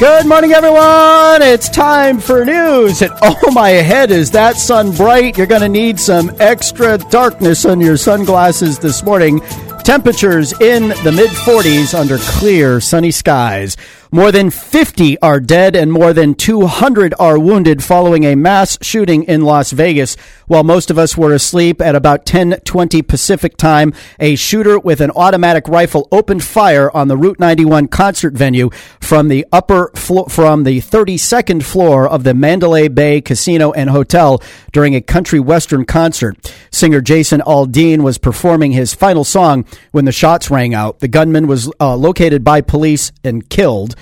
Good morning, everyone. It's time for news. And oh, my head is that sun bright. You're going to need some extra darkness on your sunglasses this morning. Temperatures in the mid 40s under clear, sunny skies. More than 50 are dead and more than 200 are wounded following a mass shooting in Las Vegas. While most of us were asleep at about 10:20 Pacific time, a shooter with an automatic rifle opened fire on the Route 91 concert venue from the upper from the 32nd floor of the Mandalay Bay Casino and Hotel during a country western concert. Singer Jason Aldean was performing his final song when the shots rang out. The gunman was uh, located by police and killed.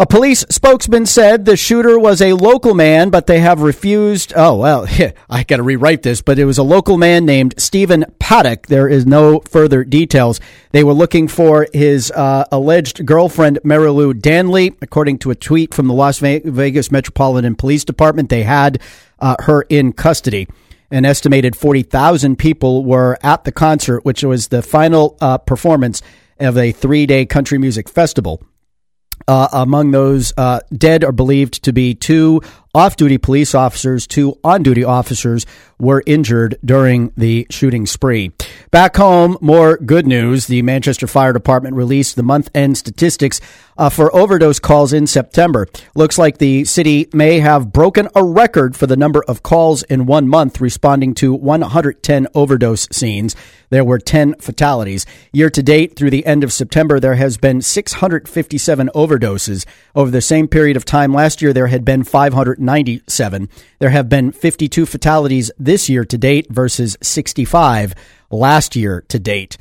A police spokesman said the shooter was a local man, but they have refused. Oh, well, I got to rewrite this, but it was a local man named Stephen Paddock. There is no further details. They were looking for his uh, alleged girlfriend, Marilou Danley. According to a tweet from the Las Vegas Metropolitan Police Department, they had uh, her in custody. An estimated 40,000 people were at the concert, which was the final uh, performance of a three day country music festival. Uh, among those uh, dead are believed to be two off duty police officers, two on duty officers were injured during the shooting spree. Back home, more good news. The Manchester Fire Department released the month end statistics uh, for overdose calls in September. Looks like the city may have broken a record for the number of calls in one month responding to 110 overdose scenes. There were 10 fatalities. Year to date, through the end of September, there has been 657 overdoses. Over the same period of time last year, there had been 597. There have been 52 fatalities this year to date versus 65 last year to date.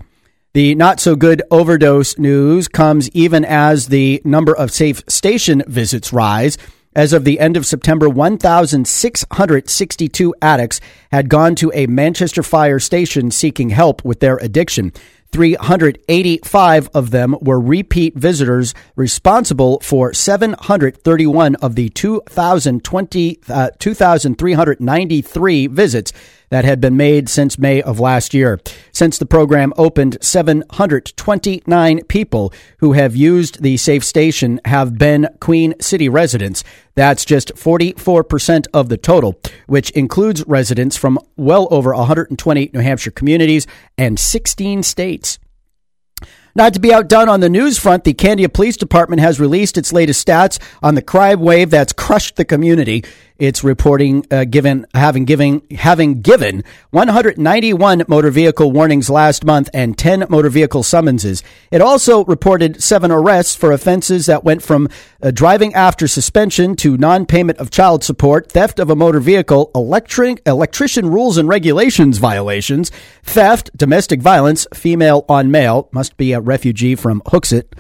The not so good overdose news comes even as the number of safe station visits rise. As of the end of September, 1,662 addicts had gone to a Manchester fire station seeking help with their addiction. 385 of them were repeat visitors responsible for 731 of the 2,020, uh, 2,393 visits that had been made since May of last year. Since the program opened, 729 people who have used the safe station have been Queen City residents. That's just 44% of the total, which includes residents from well over 120 New Hampshire communities and 16 states. Not to be outdone on the news front, the Candia Police Department has released its latest stats on the crime wave that's crushed the community. It's reporting uh, given having given having given 191 motor vehicle warnings last month and 10 motor vehicle summonses. It also reported seven arrests for offenses that went from uh, driving after suspension to non-payment of child support, theft of a motor vehicle, electric electrician rules and regulations violations, theft, domestic violence, female on male must be a refugee from Hooksett,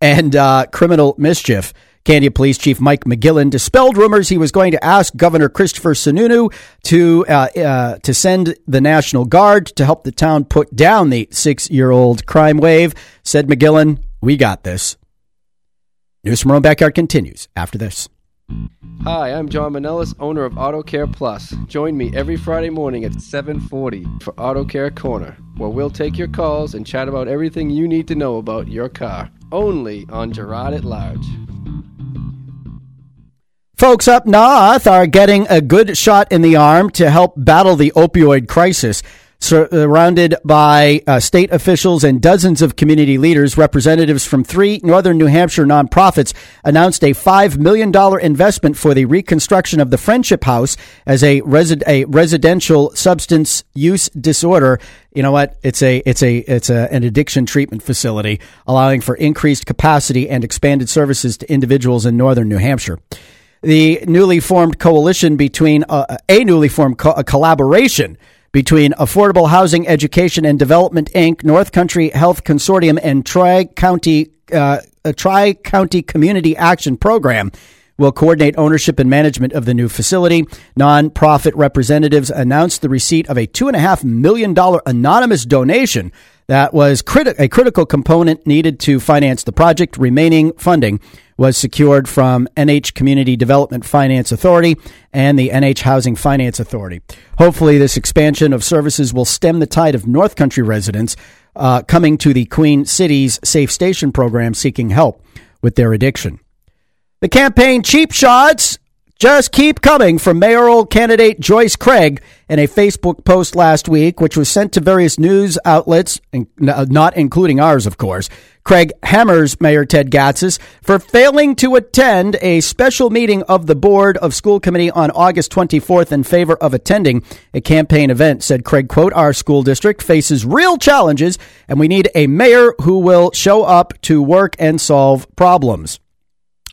and uh, criminal mischief. Candia Police Chief Mike McGillen dispelled rumors he was going to ask Governor Christopher Sununu to uh, uh, to send the National Guard to help the town put down the six year old crime wave. Said McGillen, "We got this." News from Rome Backyard continues after this. Hi, I'm John Manellis, owner of Auto Care Plus. Join me every Friday morning at 7:40 for Auto Care Corner, where we'll take your calls and chat about everything you need to know about your car. Only on Girard at Large. Folks up north are getting a good shot in the arm to help battle the opioid crisis. Surrounded by uh, state officials and dozens of community leaders, representatives from three northern New Hampshire nonprofits announced a $5 million investment for the reconstruction of the Friendship House as a, resi- a residential substance use disorder. You know what? It's a it's a it's a, an addiction treatment facility, allowing for increased capacity and expanded services to individuals in northern New Hampshire the newly formed coalition between uh, a newly formed co- a collaboration between Affordable Housing Education and Development Inc., North Country Health Consortium, and Tri County uh, Tri County Community Action Program will coordinate ownership and management of the new facility. Nonprofit representatives announced the receipt of a $2.5 million anonymous donation that was criti- a critical component needed to finance the project. Remaining funding was secured from NH Community Development Finance Authority and the NH Housing Finance Authority. Hopefully, this expansion of services will stem the tide of North Country residents uh, coming to the Queen City's Safe Station program seeking help with their addiction. The campaign cheap shots just keep coming from mayoral candidate Joyce Craig in a Facebook post last week, which was sent to various news outlets, uh, not including ours, of course. Craig hammers Mayor Ted Gatsas for failing to attend a special meeting of the Board of School Committee on August 24th in favor of attending a campaign event. Said Craig, quote, our school district faces real challenges and we need a mayor who will show up to work and solve problems.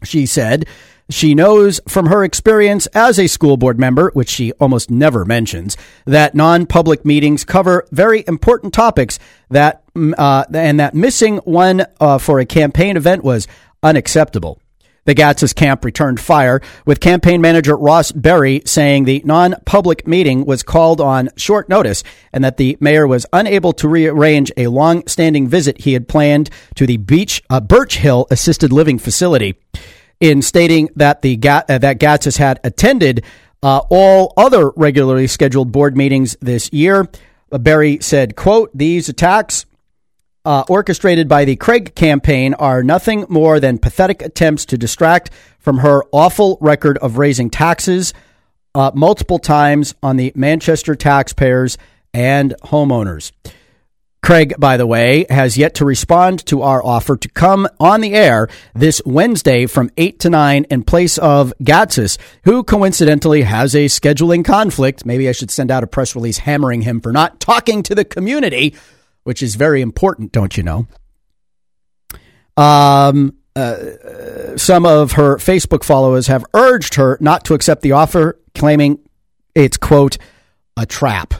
She said, she knows from her experience as a school board member, which she almost never mentions, that non public meetings cover very important topics that, mm, uh, and that missing one uh, for a campaign event was unacceptable. The Gatsas camp returned fire, with campaign manager Ross Berry saying the non public meeting was called on short notice and that the mayor was unable to rearrange a long standing visit he had planned to the Beach uh, Birch Hill assisted living facility in stating that the uh, that Gatsas had attended uh, all other regularly scheduled board meetings this year. Uh, Berry said, "quote These attacks." Uh, orchestrated by the Craig campaign are nothing more than pathetic attempts to distract from her awful record of raising taxes uh, multiple times on the Manchester taxpayers and homeowners. Craig, by the way, has yet to respond to our offer to come on the air this Wednesday from 8 to 9 in place of Gatsas, who coincidentally has a scheduling conflict. Maybe I should send out a press release hammering him for not talking to the community, which is very important, don't you know? Um, uh, some of her Facebook followers have urged her not to accept the offer, claiming it's, quote, a trap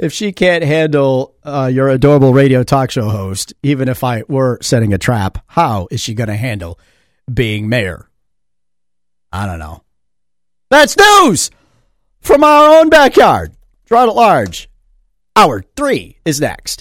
if she can't handle uh, your adorable radio talk show host, even if I were setting a trap, how is she going to handle being mayor? I don't know. That's news from our own backyard. Girard at large. Hour three is next.